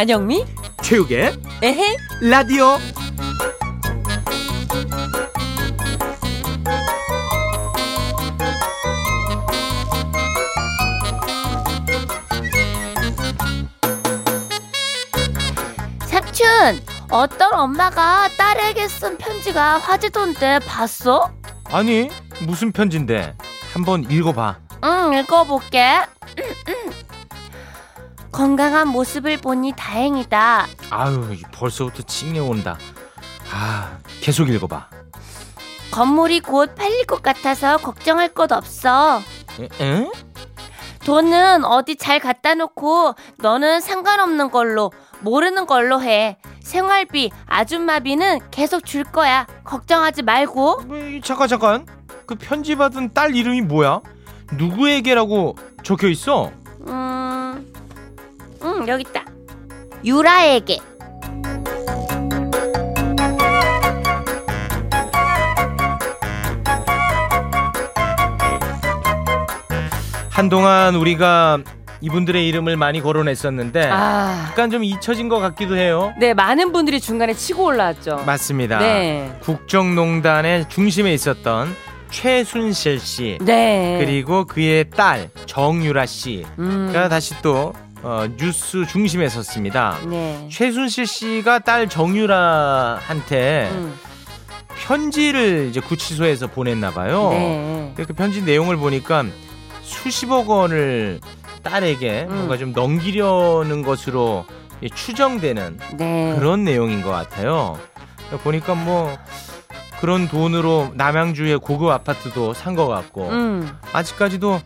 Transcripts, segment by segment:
안영미? 최욱의 에헤? 라디오 삼촌, 어떤 엄마가 딸에게 쓴 편지가 화제던데 봤어? 아니 무슨 편지인데 한번 읽어봐 응, 읽어볼게. 건강한 모습을 보니 다행이다. 아유 벌써부터 찡해 온다 아 계속 읽어봐 건물이 곧 팔릴 것 같아서 걱정할 것 없어. 에? 에? 돈은 어디 잘 갖다 놓고 너는 상관없는 걸로 모르는 걸로 해. 생활비, 아줌마비는 계속 줄 거야. 걱정하지 말고. 뭐, 이, 잠깐 잠깐 그 편지 받은 딸 이름이 뭐야 누구에게라고 적혀 있어 음, 음 여기 있다. 유라에게. 한동안 우리가 이분들의 이름을 많이 거론했었는데 아, 약간 좀 잊혀진 것 같기도 해요 네 많은 분들이 중간에 치고 올라왔죠. 맞습니다 네, 국정농단의 중심에 있었던 최순실 씨 네. 그리고 그의 딸 정유라 씨가 음, 다시 또 어, 뉴스 중심에 섰습니다. 네. 최순실 씨가 딸 정유라한테 음, 편지를 이제 구치소에서 보냈나 봐요. 네. 그 편지 내용을 보니까 수십억 원을 딸에게 음. 뭔가 좀 넘기려는 것으로 추정되는 네. 그런 내용인 것 같아요. 보니까 뭐 그런 돈으로 남양주의 고급 아파트도 산 것 같고 음, 아직까지도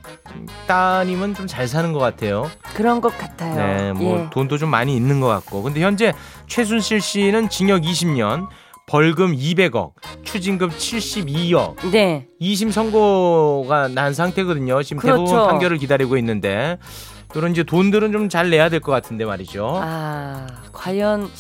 따님은 좀 잘 사는 것 같아요. 그런 것 같아요. 네, 뭐 예. 돈도 좀 많이 있는 것 같고. 근데 현재 최순실 씨는 징역 20년, 벌금 200억, 추징금 72억, 네. 2심 선고가 난 상태거든요. 지금 그렇죠. 대법원 판결을 기다리고 있는데 이런 이제 돈들은 좀 잘 내야 될 것 같은데 말이죠. 아, 과연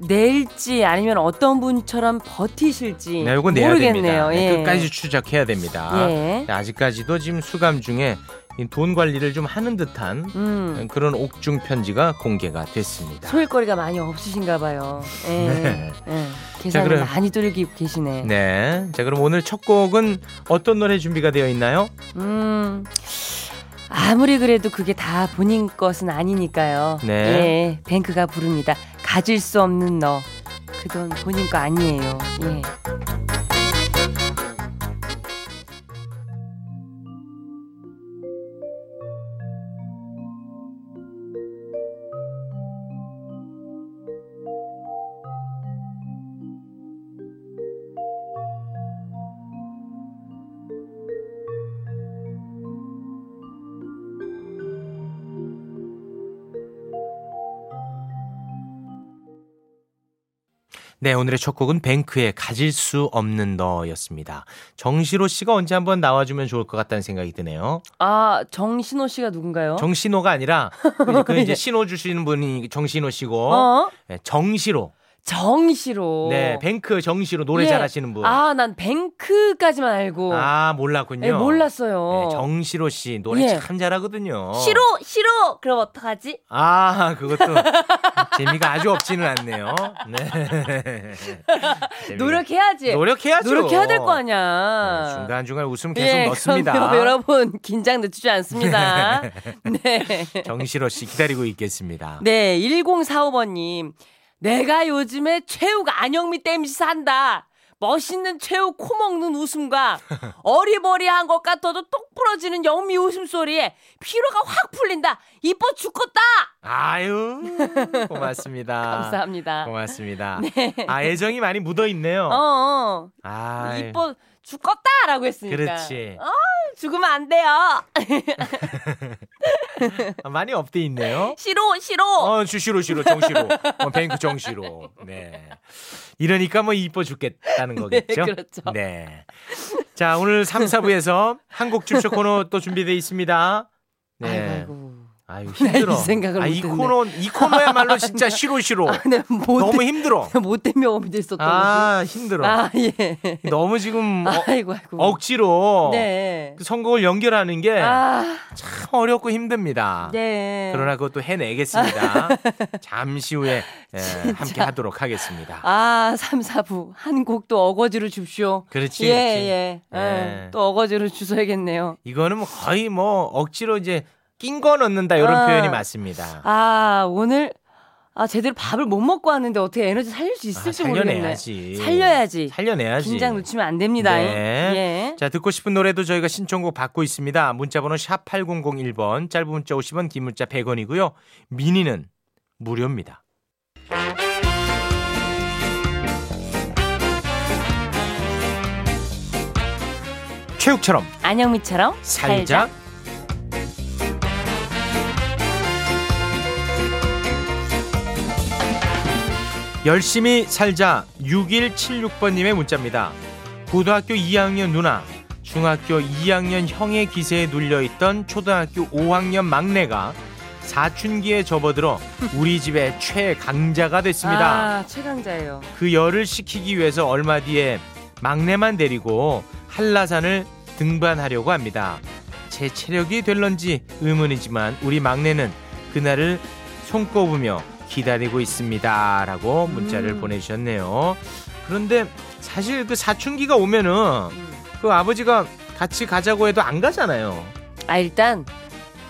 낼지 아니면 어떤 분처럼 버티실지 네, 내야 모르겠네요. 됩니다. 네, 예. 끝까지 추적해야 됩니다. 예. 네, 아직까지도 지금 수감 중에 이돈 관리를 좀 하는 듯한 음. 그런 옥중 편지가 공개가 됐습니다. 소일거리가 많이 없으신가 봐요. 예. 네. 예. 계산을 그럼- 많이 돌리고 계시네. 네. 자, 그럼 오늘 첫 곡은 어떤 노래 준비가 되어 있나요? 음. 아무리 그래도 그게 다 본인 것은 아니니까요. 네. 예. 뱅크가 부릅니다. 가질 수 없는 너. 그 돈 본인 거 아니에요. 예. 네, 오늘의 첫 곡은 뱅크의 가질 수 없는 너였습니다. 정시로 씨가 언제 한번 나와주면 좋을 것 같다는 생각이 드네요. 아, 정신호 씨가 누군가요? 정신호가 아니라 그, 그 이제 신호 주시는 분이 정신호 씨고 어? 네, 정시로. 정시로. 네, 뱅크 정시로 노래 예. 잘하시는 분. 아, 아, 난 뱅크까지만 알고. 몰랐군요. 예, 몰랐어요. 네, 정시로 씨 노래 예. 참 잘하거든요. 싫어, 싫어. 그럼 어떡하지? 아, 그것도 재미가 아주 없지는 않네요. 네. 노력해야지. 노력해야죠. 노력해야 될거 네, 아니야. 중간 중간 웃음 계속 예, 넣습니다. 여러분 긴장 늦추지 않습니다. 네. 정시로 씨 기다리고 있겠습니다. 네, 1045번님. 내가 요즘에 최욱 안영미 땜시 산다. 멋있는 최욱 코 먹는 웃음과 어리버리한 것 같아도 똑 부러지는 영미 웃음소리에 피로가 확 풀린다. 이뻐 죽겠다. 아유, 고맙습니다. 감사합니다. 고맙습니다. 아, 애정이 많이 묻어 있네요. 어, 어. 아, 이뻐 죽겠다라고 했으니까. 그렇지. 어, 죽으면 안 돼요. 아, 많이 업돼 있네요. 싫어, 싫어. 어, 주시로 시로 정시로. 어, 뱅크 정시로. 네. 이러니까 뭐 이뻐 죽겠다는 거겠죠? 그렇죠. 네. 자, 오늘 3, 4부에서 한국 춤쇼 코너 또 준비되어 있습니다. 네. 아이고, 아이고. 아유 힘들어. 이 생각을 아, 이. 코너 이 코너야말로 진짜 싫어 싫어. 네, 못 너무 힘들어. 못된 경험이 됐었던 아 거지. 힘들어. 아 예. 너무 지금 어, 아이고 아이고. 억지로 네. 그 선곡을 연결하는 게참아 어렵고 힘듭니다. 네. 그러나 그것도 해내겠습니다. 잠시 후에 예, 함께 하도록 하겠습니다. 아, 3, 4부. 한 곡도 어거지로 줍쇼. 그렇지, 예, 그렇지. 예. 예. 예. 또 어거지로 주셔야겠네요. 이거는 뭐 거의 뭐 억지로 이제 낀 거 넣는다 이런 아. 표현이 맞습니다. 아, 오늘 아, 제대로 밥을 못 먹고 왔는데 어떻게 에너지 살릴 수 있을지 아, 모르겠네. 살려내야지. 살려야지. 살려내야지. 긴장 놓치면 안 됩니다. 네. 예. 자, 듣고 싶은 노래도 저희가 신청곡 받고 있습니다. 문자번호 샵 8001번, 짧은 문자 50원, 긴 문자 100원이고요. 미니는 무료입니다. 최욱처럼 안영미처럼 살자. 열심히 살자 6176번님의 문자입니다. 고등학교 2학년 누나, 중학교 2학년 형의 기세에 눌려있던 초등학교 5학년 막내가 사춘기에 접어들어 우리 집의 최강자가 됐습니다. 아, 최강자예요. 그 열을 식히기 위해서 얼마 뒤에 막내만 데리고 한라산을 등반하려고 합니다. 제 체력이 될런지 의문이지만 우리 막내는 그날을 손꼽으며 기다리고 있습니다. 라고 문자를 음. 보내주셨네요. 그런데 사실 그 사춘기가 오면은 음. 그 아버지가 같이 가자고 해도 안 가잖아요. 아, 일단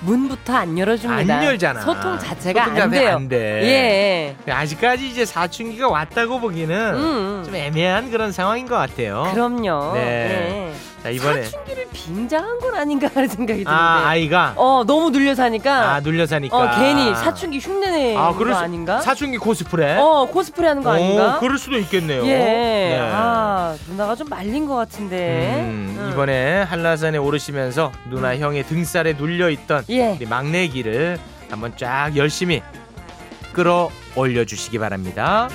문부터 안 열어줍니다. 안 열잖아. 소통 자체가 소통 안 돼요. 안 돼. 예. 아직까지 이제 사춘기가 왔다고 보기는 음. 좀 애매한 그런 상황인 것 같아요. 그럼요. 네. 예. 자 이번에 사춘기를 빈장한 건 아닌가 하는 생각이 드는데. 아 아이가 어, 너무 눌려 사니까. 아 눌려 사니까 어, 괜히 사춘기 흉내내는 아, 거 그럴 수- 아닌가? 사춘기 코스프레 어, 코스프레 하는 거 아닌가? 오, 그럴 수도 있겠네요. 예. 네. 아, 누나가 좀 말린 것 같은데. 음, 음. 이번에 한라산에 오르시면서 누나 형의 등살에 눌려 있던 예. 우리 막내 길을 한번 쫙 열심히 끌어 올려 주시기 바랍니다.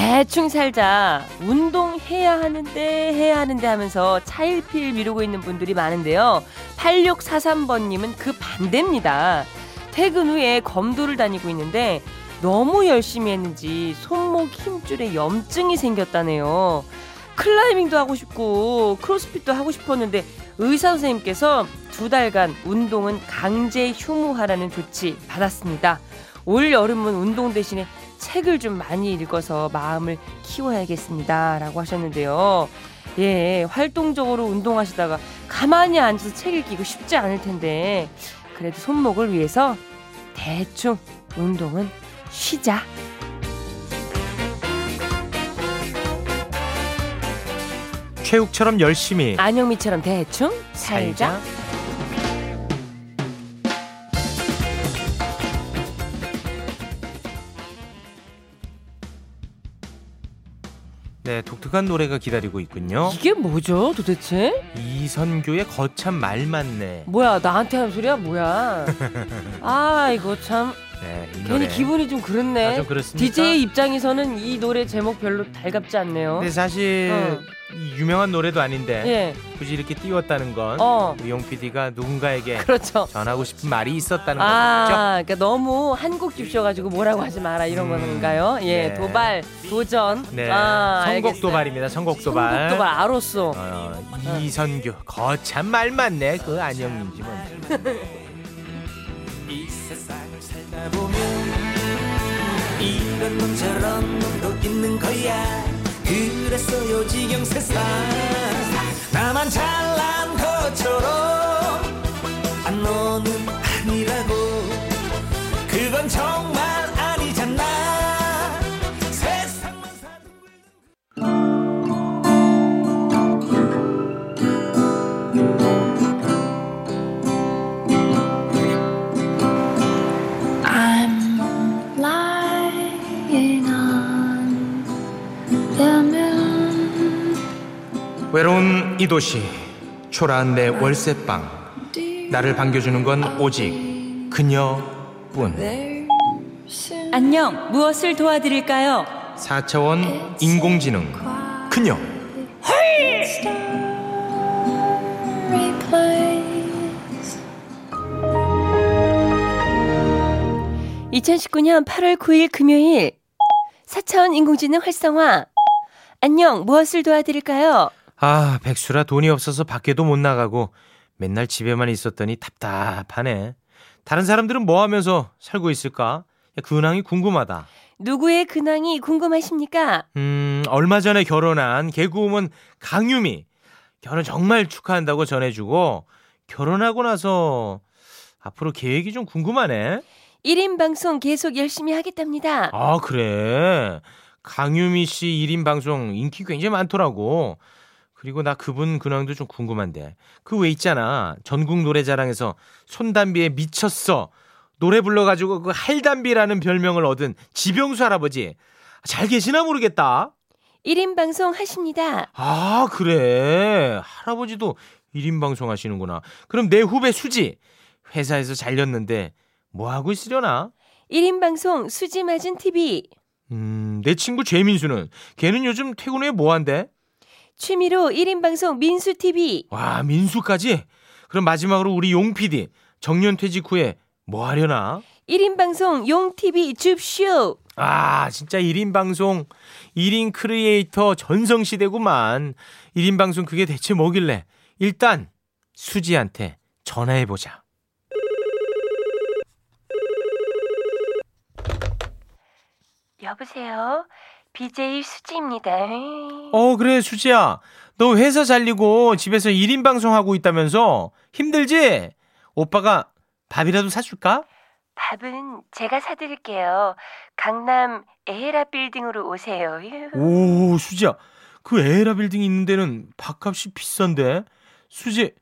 대충 살자. 운동해야 하는데 해야 하는데 하면서 차일피일 미루고 있는 분들이 많은데요. 8643번님은 그 반대입니다. 퇴근 후에 검도를 다니고 있는데 너무 열심히 했는지 손목 힘줄에 염증이 생겼다네요. 클라이밍도 하고 싶고 크로스핏도 하고 싶었는데 의사 선생님께서 두 달간 운동은 강제 휴무하라는 조치 받았습니다. 올 여름은 운동 대신에 책을 좀 많이 읽어서 마음을 키워야겠습니다. 라고 하셨는데요. 예, 활동적으로 운동하시다가 가만히 앉아서 책 읽기가 쉽지 않을 텐데, 그래도 손목을 위해서 대충 운동은 쉬자. 최욱처럼 열심히 안영미처럼 대충 살자. 네, 독특한 노래가 기다리고 있군요. 이게 뭐죠 도대체? 이선교의 거참 말 맞네. 뭐야, 나한테 하는 소리야? 뭐야? 아, 이거 참. 네, 이 괜히 노래. 기분이 좀 그렇네. 아, 좀 그렇습니까? DJ 입장에서는 이 노래 제목 별로 달갑지 않네요. 근데 사실 어. 이 유명한 노래도 아닌데 예, 굳이 이렇게 띄웠다는 건 어, 우리 용 PD가 누군가에게 그렇죠. 전하고 싶은 말이 있었다는 거죠. 아, 그러니까 너무 한곡 줍셔가지고 뭐라고 하지 마라 이런 음, 건가요? 예, 네. 도발, 도전. 네, 아, 선곡 알겠어요. 도발입니다. 선곡 도발. 선곡 도발, 아로쏘. 어, 이선교 거참 말 맞네. 그 안영민지 뭔지. 살다 보면 이런 놈처럼 놈도 있는 거야. 그래서 요지경 세상. 나만 잘난 것처럼. 아 너는 아니라고. 그건 정말 이 도시 초라한 내 월세방 나를 반겨주는 건 오직 그녀뿐 안녕 무엇을 도와드릴까요? 4차원 인공지능 그녀 (2019년 8월 9일) 금요일 4차원 인공지능 활성화 안녕 무엇을 도와드릴까요? 아, 백수라 돈이 없어서 밖에도 못 나가고 맨날 집에만 있었더니 답답하네. 다른 사람들은 뭐 하면서 살고 있을까? 야, 근황이 궁금하다. 누구의 근황이 궁금하십니까? 음, 얼마 전에 결혼한 개그우먼 강유미. 결혼 정말 축하한다고 전해주고 결혼하고 나서 앞으로 계획이 좀 궁금하네. 1인 방송 계속 열심히 하겠답니다. 아, 그래. 강유미 씨 1인 방송 인기 굉장히 많더라고. 그리고 나 그분 근황도 좀 궁금한데. 그 왜 있잖아. 전국 노래자랑에서 손담비에 미쳤어. 노래 불러가지고 그 할담비라는 별명을 얻은 지병수 할아버지. 잘 계시나 모르겠다. 1인 방송 하십니다. 아, 그래. 할아버지도 1인 방송 하시는구나. 그럼 내 후배 수지. 회사에서 잘렸는데 뭐 하고 있으려나? 1인 방송 수지 맞은 TV. 음, 내 친구 죄민수는 걔는 요즘 퇴근 후에 뭐 한대? 취미로 1인 방송 민수 TV. 와, 민수까지? 그럼 마지막으로 우리 용 PD 정년 퇴직 후에 뭐 하려나? 1인 방송 용 TV 줍쇼. 아, 진짜 1인 방송, 1인 크리에이터 전성시대구만. 1인 방송 그게 대체 뭐길래? 일단 수지한테 전화해보자. 여보세요. BJ 수지입니다. 어, 그래, 수지야. 너 회사 잘리고 집에서 1인 방송하고 있다면서? 힘들지? 오빠가 밥이라도 사줄까? 밥은 제가 사드릴게요. 강남 에헤라 빌딩으로 오세요. 오, 수지야. 그 에라 빌딩 있는 데는 밥값이 비싼데? 수지,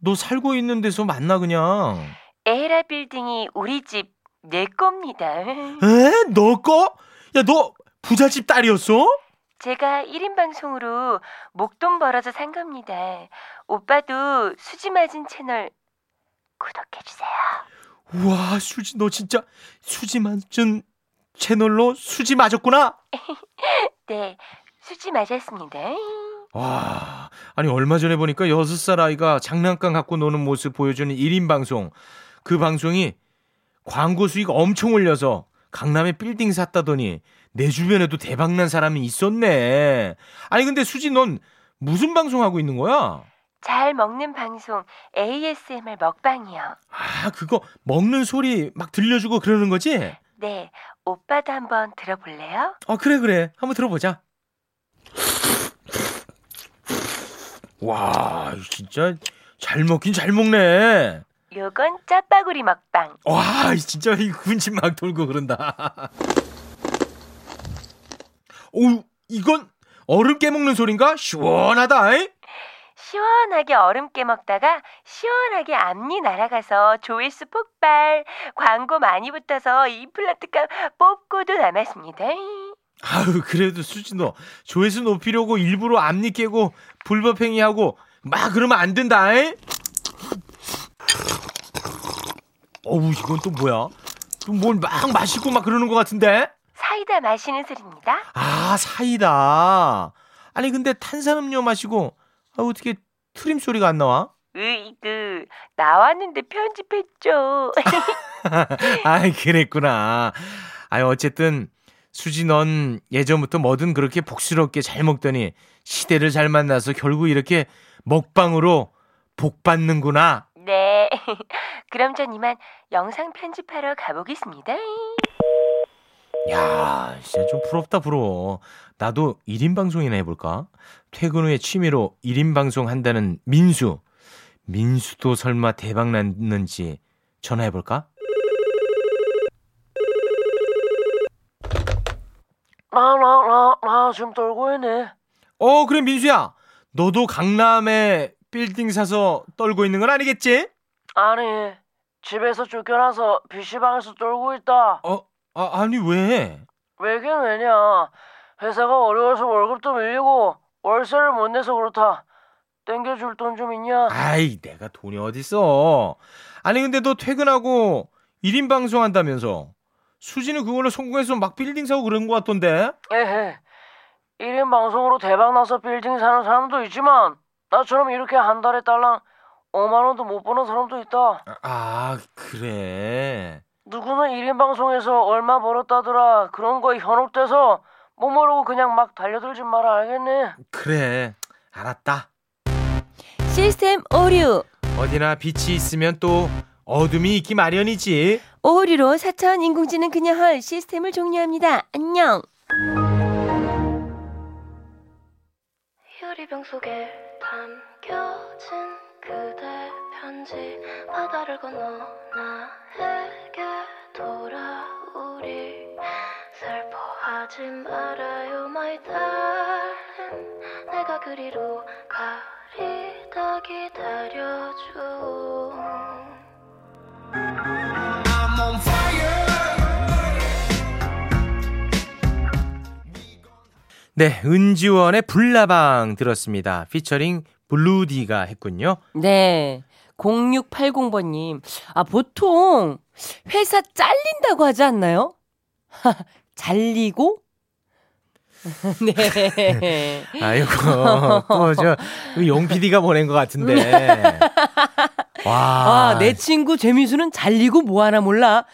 너 살고 있는 데서 만나 그냥. 에헤라 빌딩이 우리 집 내 겁니다. 에? 너 거? 야, 너 부잣집 딸이었어? 제가 1인 방송으로 목돈 벌어서 산 겁니다. 오빠도 수지 맞은 채널 구독해주세요. 우와, 수지, 너 진짜 수지 맞은 채널로 수지 맞았구나? 네, 수지 맞았습니다. 와, 아니, 얼마 전에 보니까 여섯 살 아이가 장난감 갖고 노는 모습 보여주는 1인 방송. 그 방송이 광고 수익 엄청 올려서 강남에 빌딩 샀다더니 내 주변에도 대박난 사람이 있었네. 아니, 근데 수지 넌 무슨 방송 하고 있는 거야? 잘 먹는 방송 ASMR 먹방이요. 아, 그거 먹는 소리 막 들려주고 그러는 거지? 네, 오빠도 한번 들어볼래요? 아, 그래, 그래. 한번 들어보자. 와, 진짜 잘 먹긴 잘 먹네. 요건 짜파구리 먹방. 와, 진짜 이 군침 막 돌고 그런다. 오, 이건 얼음 깨먹는 소린가? 시원하다. 이? 시원하게 얼음 깨먹다가 시원하게 앞니 날아가서 조회수 폭발, 광고 많이 붙어서 임플란트값 뽑고도 남았습니다. 아유, 그래도 수지 너 조회수 높이려고 일부러 앞니 깨고 불법행위하고 막 그러면 안 된다. 이? 어우, 이건 또 뭐야? 또 뭘 막 마시고 막 그러는 것 같은데? 사이다 마시는 소리입니다. 아, 사이다. 아니, 근데 탄산음료 마시고, 아, 어떻게 트림 소리가 안 나와? 으이그 나왔는데 편집했죠. 아이, 그랬구나. 아이, 어쨌든, 수지 넌 예전부터 뭐든 그렇게 복스럽게 잘 먹더니 시대를 잘 만나서 결국 이렇게 먹방으로 복 받는구나. 네. 그럼 전 이만 영상 편집하러 가보겠습니다. 야, 진짜 좀 부럽다, 부러워. 나도 1인 방송이나 해볼까? 퇴근 후에 취미로 1인 방송 한다는 민수. 민수도 설마 대박 났는지 전화해볼까? 나, 나, 나, 나 지금 떨고 있네. 어, 그래, 민수야. 너도 강남에 빌딩 사서 떨고 있는 건 아니겠지? 아니, 집에서 쫓겨나서 PC방에서 떨고 있다. 어, 아, 아니, 왜? 왜긴 왜냐. 회사가 어려워서 월급도 밀리고 월세를 못 내서 그렇다. 땡겨줄 돈 좀 있냐? 아이, 내가 돈이 어딨어. 아니, 근데 너 퇴근하고 1인 방송 한다면서. 수지는 그걸로 성공해서 막 빌딩 사고 그런 것 같던데? 에헤. 1인 방송으로 대박 나서 빌딩 사는 사람도 있지만 나처럼 이렇게 한 달에 딸랑 5만 원도 못 버는 사람도 있다. 아, 그래. 누구는 1인 방송에서 얼마 벌었다더라 그런 거에 현혹돼서 뭐 모르고 그냥 막 달려들지 마라 알겠니? 그래 알았다 시스템 오류. 어디나 빛이 있으면 또 어둠이 있기 마련이지 오류로 4차원 인공지능 그녀 헐 시스템을 종료합니다. 안녕. 유리병 속에 담겨진 그대 편지 바다를 건너 나에게 돌아오리 슬퍼하지 말아요 my darling. 내가 그리로 가리다 기다려줘. 네 은지원의 불나방 들었습니다. 피처링 블루디가 했군요. 네. 0680번님. 아, 보통 회사 잘린다고 하지 않나요? 잘리고? 네. 아이고 또저 용PD가 보낸 것 같은데 와 아, 내 친구 재미수는 잘리고 뭐 하나 몰라.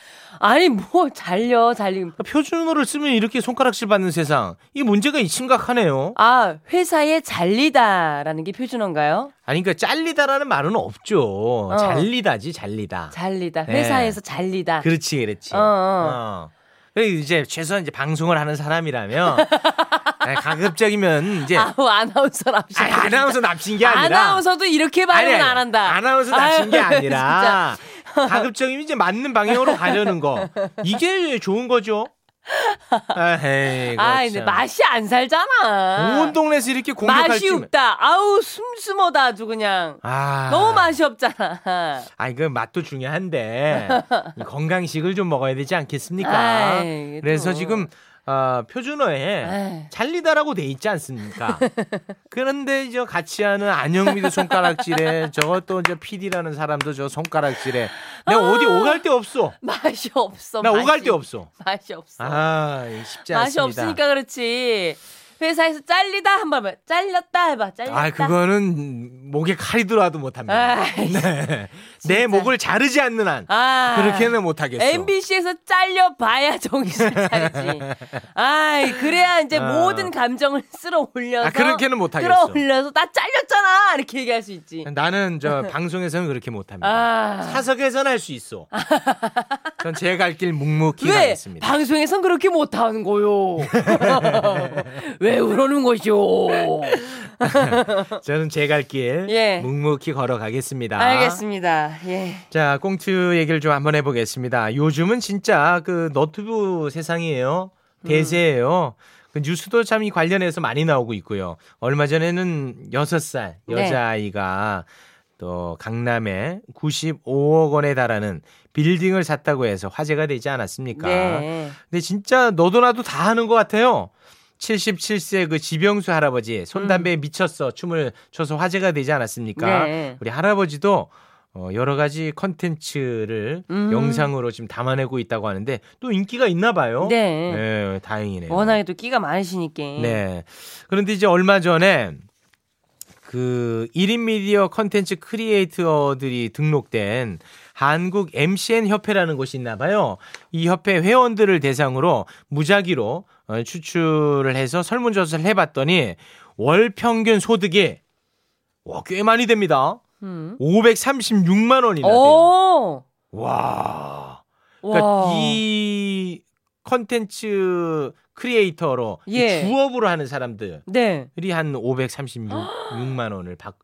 아니, 뭐, 잘려, 잘리. 표준어를 쓰면 이렇게 손가락질 받는 세상 이 문제가 심각하네요 아, 회사에 잘리다라는 게 표준어인가요? 아니 그러니까 잘리다라는 말은 없죠 잘리다지 잘리다 잘리다. 네. 회사에서 잘리다. 그렇지 그렇지 어, 어. 그래서 이제 최소한 이제 방송을 하는 사람이라면 네, 가급적이면 이제 아우, 아나운서 납시. 아니, 아나운서 납친 게 아니라 아나운서도 이렇게 발음은 아니, 아니, 안 한다. 아나운서 납친 게 아니라 가급적이면 이제 맞는 방향으로 가려는 거 이게 좋은 거죠. 에이, 아, 근데 맛이 안 살잖아. 온 동네에서 이렇게 공격할 맛이 줄. 없다. 아우 숨숨어다 아주 그냥. 아, 너무 맛이 없잖아. 아니 그 맛도 중요한데 이 건강식을 좀 먹어야 되지 않겠습니까? 아이, 그래서 또. 지금 어, 표준어에 에이. 잘리다라고 돼 있지 않습니까? 그런데 이제 같이 하는 안영미도 손가락질에 저것도 이제 PD라는 사람도 저 손가락질에 내가 어디 오갈 데 없어. 맛이 없어. 나 맛이. 오갈 데 없어. 맛이 없어. 아 쉽지 않습니다. 맛이 없으니까 그렇지. 회사에서 잘리다 한번 해봐. 잘렸다 해봐. 잘렸다. 아 그거는 목에 칼이 들어와도 못합니다. 아이, 네. 내. 목을 자르지 않는 한 아. 그렇게는 못하겠어. MBC에서 잘려봐야 정신을 차리지. 아이, 그래야 이제 아. 모든 감정을 쓸어 올려서. 아, 그렇게는 못하겠어. 끌어올려서 나 잘렸잖아! 이렇게 얘기할 수 있지. 나는 저 방송에서는 그렇게 못합니다. 아. 사석에서는 할수 있어. 전 제 갈 길 묵묵히 왜? 가겠습니다. 방송에선 그렇게 못하는 거요. 왜 그러는 것이오? 저는 제 갈 길 예. 묵묵히 걸어가겠습니다. 알겠습니다. 예. 자, 꽁트 얘기를 좀 한번 해보겠습니다. 요즘은 진짜 그 너튜브 세상이에요. 대세예요. 그 뉴스도 참 이 관련해서 많이 나오고 있고요. 얼마 전에는 6살 네. 여자아이가 또 강남에 95억 원에 달하는 빌딩을 샀다고 해서 화제가 되지 않았습니까? 네. 근데 진짜 너도 나도 다 하는 것 같아요. 77세 그 지병수 할아버지 손담배에 미쳤어 춤을 춰서 화제가 되지 않았습니까? 네. 우리 할아버지도 어, 여러 가지 컨텐츠를 음. 영상으로 지금 담아내고 있다고 하는데 또 인기가 있나 봐요. 네. 네, 다행이네요. 워낙에 또 끼가 많으시니까. 네. 그런데 이제 얼마 전에 그 1인 미디어 컨텐츠 크리에이터들이 등록된 한국 MCN 협회라는 곳이 있나 봐요. 이 협회 회원들을 대상으로 무작위로 어, 추출을 해서 설문조사를 해봤더니 월 평균 소득이 와, 꽤 많이 됩니다. 음. 536만 원이나 돼요. 오! 와. 그러니까 와. 이 컨텐츠 크리에이터로 이 예. 주업으로 하는 사람들이 네. 한 536만 원을 받,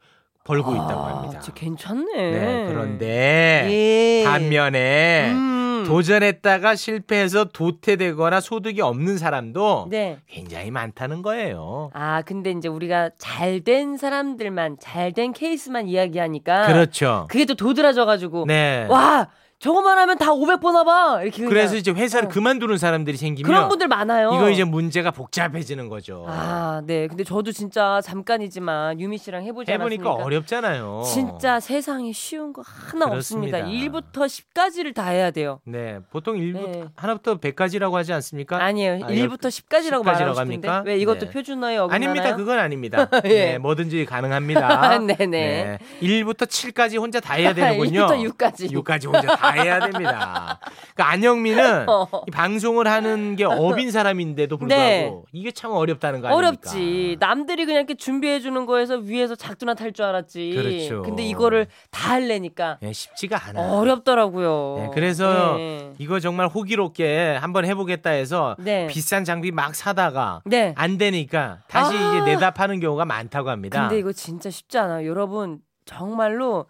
벌고 있다고 합니다. 아, 진짜 괜찮네. 네, 그런데 예. 반면에 음. 도전했다가 실패해서 도태되거나 소득이 없는 사람도 네. 굉장히 많다는 거예요. 아, 근데 이제 우리가 잘 된 사람들만, 잘 된 케이스만 이야기하니까. 그렇죠. 그게 또 도드라져 가지고. 네. 와, 저거만 하면 다 500번 와봐! 이렇게. 그래서 이제 회사를 어. 그만두는 사람들이 생기면 그런 분들 많아요. 이거 이제 문제가 복잡해지는 거죠. 아, 네. 근데 저도 진짜 잠깐이지만 유미 씨랑 해보지 해보니까 않았습니까? 어렵잖아요. 진짜 세상에 쉬운 거 하나 그렇습니다. 없습니다. 1부터 10까지를 다 해야 돼요. 네, 보통 일부 네. 하나부터 100까지라고 하지 않습니까? 아니에요. 아, 1부터 10까지라고 10까지라고 말하고. 합니까? 왜 이것도 네. 표준어에 어긋나나요? 아닙니다. 그건 아닙니다. 예. 네, 뭐든지 가능합니다. 네네. 1부터 7까지 혼자 다 해야 되는군요. 1부터 6까지. 6까지 혼자 다다 해야 됩니다. 그러니까 안영미는 어. 이 방송을 하는 게 업인 사람인데도 불구하고 네. 이게 참 어렵다는 거 아닙니까? 어렵지. 남들이 그냥 이렇게 준비해 주는 거에서 위에서 작두나 탈 줄 알았지. 그렇죠. 근데 이거를 다 하려니까 예, 쉽지가 않아. 어렵더라고요. 네, 그래서 네. 이거 정말 호기롭게 한번 해보겠다 해서 네. 비싼 장비 막 사다가 네. 안 되니까 다시 아. 이제 내답하는 경우가 많다고 합니다. 근데 이거 진짜 쉽지 않아요. 여러분 정말로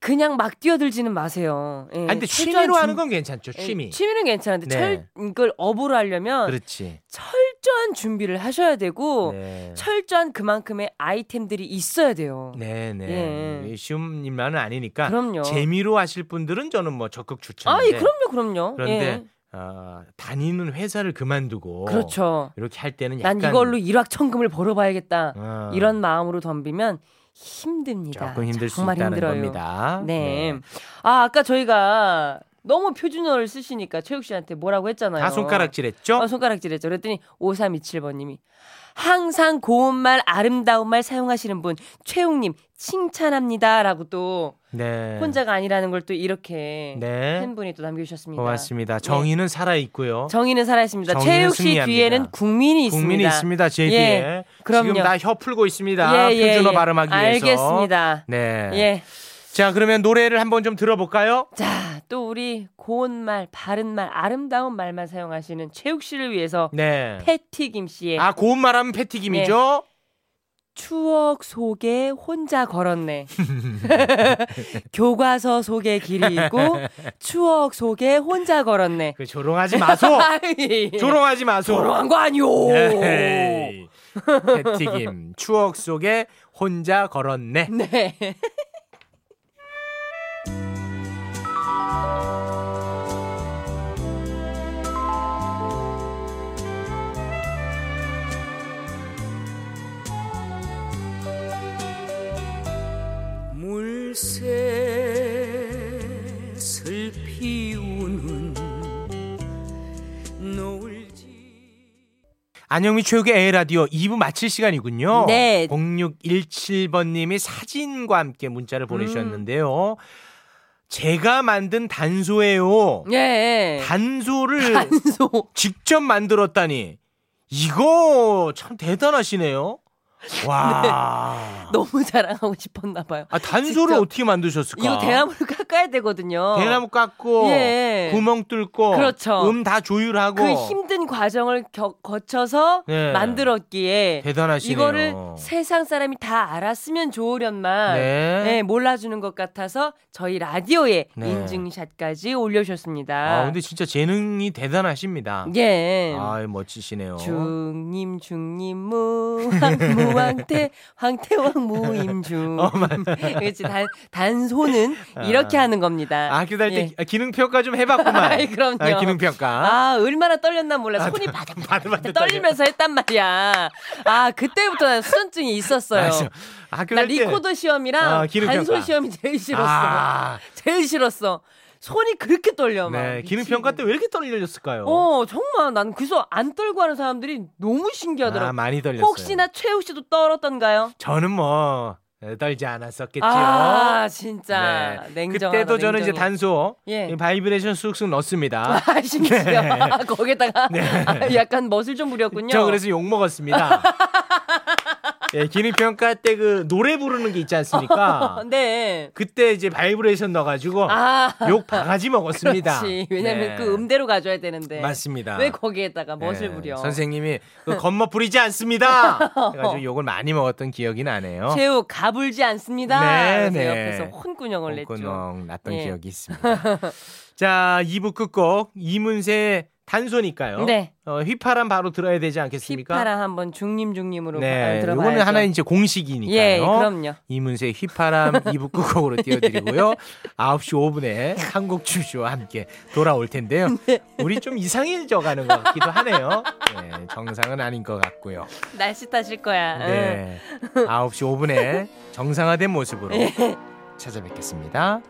그냥 막 뛰어들지는 마세요. 예, 아니, 근데 취미로 하는 준- 건 괜찮죠. 예, 취미. 취미는 괜찮은데 네. 철 이걸 업으로 하려면 그렇지. 철저한 준비를 하셔야 되고 네. 철저한 그만큼의 아이템들이 있어야 돼요. 네, 네. 예. 쉬운 일만은 아니니까 그럼요. 재미로 하실 분들은 저는 뭐 적극 아, 추천인데. 예, 그럼요, 그럼요. 그런데 예. 어, 다니는 회사를 그만두고 그렇죠. 이렇게 할 때는 난 약간 이걸로 일확천금을 벌어봐야겠다. 어, 이런 마음으로 덤비면 힘듭니다. 조금 힘들 수 있다는 힘들어요. 겁니다. 네. 아, 아까 저희가 너무 표준어를 쓰시니까 최욱 씨한테 뭐라고 했잖아요. 다 손가락질 했죠? 어, 손가락질 했죠. 그랬더니 5327번 님이 항상 고운 말, 아름다운 말 사용하시는 분 최욱 님 칭찬합니다라고 또 네. 혼자가 아니라는 걸 또 이렇게 네. 팬분이 또 남겨주셨습니다. 고맙습니다. 정의는 살아 있고요. 정의는 살아 있습니다. 정의는 최욱 씨 승리합니다. 뒤에는 국민이 있습니다. 국민이 있습니다. 제 예, 뒤에. 그럼요. 지금 다 혀 풀고 있습니다. 예, 예, 표준어 예. 발음하기 위해서. 알겠습니다. 네. 예. 자, 그러면 노래를 한번 좀 들어볼까요? 자, 또 우리 고운 말, 바른 말, 아름다운 말만 사용하시는 최욱 씨를 위해서 네. 패티김 씨의 아, 고운 말하면 패티김이죠? 추억 속에 혼자 걸었네. 교과서 속에 길이 있고 추억 속에 혼자 걸었네. 그 조롱하지 마소. 조롱하지 마소. 조롱한 거 아니오. 패티김 추억 속에 혼자 걸었네. 네. 안영미 최욱의 에라디오 2부 마칠 시간이군요. 네. 0617번님이 사진과 함께 문자를 보내주셨는데요. 제가 만든 단소예요. 예. 단소를 단소. 직접 만들었다니. 이거 참 대단하시네요. 와. 너무 자랑하고 싶었나 봐요. 아, 단소를 직접. 어떻게 만드셨을까? 이거 대나무를 깎아야 되거든요. 대나무 깎고 예. 구멍 뚫고 그렇죠. 음 다 조율하고 그 힘든 과정을 겨- 거쳐서 네. 만들었기에 대단하시네요. 이거를 세상 사람이 다 알았으면 좋으련만 네. 네, 몰라주는 것 같아서 저희 라디오에 네. 인증샷까지 올려주셨습니다. 아, 근데 진짜 재능이 대단하십니다. 예. 아, 멋지시네요. 중님 중님 무왕 무 왕태 황태왕 무임중. 어, 그렇지 단 단소는 이렇게 하는 겁니다. 아, 학교 다닐 때 예. 기- 기능 평가 좀 해봤구만. 그럼요. 아, 기능 평가. 아 얼마나 떨렸나 몰라 손이 바닥바닥 떨리면서 했단 말이야. 아 그때부터 난 수전증이 있었어요. 맞아. 학교 나 리코더 시험이랑 아, 단소. 시험이 제일 싫었어. 아, 제일 싫었어. 손이 그렇게 떨려 막. 네. 기능. 평가 때 왜 이렇게 떨렸을까요? 어 정말 난 그래서 안 떨고 하는 사람들이 너무 신기하더라고. 아, 많이 떨렸어요. 혹시나 최욱 씨도 떨었던가요? 저는 뭐 떨지 않았었겠지요. 아 진짜 네. 냉정하다. 그때도 저는 이제 냉정해. 단소 예. 이 바이브레이션 쑥쑥 넣습니다. 아, 신기해요. 거기다가 네. 약간 멋을 좀 부렸군요. 저 그래서 욕 먹었습니다. 예, 기능 평가 때 그 노래 부르는 게 있지 않습니까? 네. 그때 이제 바이브레이션 넣어가지고 아 욕 바가지 먹었습니다. 그렇지. 왜냐면 네. 그 음대로 가져야 되는데. 맞습니다. 왜 거기에다가 멋을 네, 부려? 선생님이 그 겉멋 부리지 않습니다. 그래가지고 욕을 많이 먹었던 기억이 나네요. 최욱 가불지 않습니다. 네, 네. 옆에서 혼꾸녕을 냈죠. 꽁꽁 났던 예. 기억이 있습니다. 자, 2부 끝곡 이문세 단소니까요. 네. 어, 휘파람 바로 들어야 되지 않겠습니까? 휘파람 한번 중님 중님으로 네, 들어봐야죠. 이거는 하나 이제 공식이니까요. 예, 그럼요. 이문세 휘파람 2부 끝곡으로 띄워드리고요. 9시 5분에 한국 춤쇼와 함께 돌아올 텐데요. 네. 우리 좀 이상해져 가는 것 같기도 하네요. 네, 정상은 아닌 것 같고요. 날씨 탓일 거야. 네. 9시 5분에 정상화된 모습으로 예. 찾아뵙겠습니다.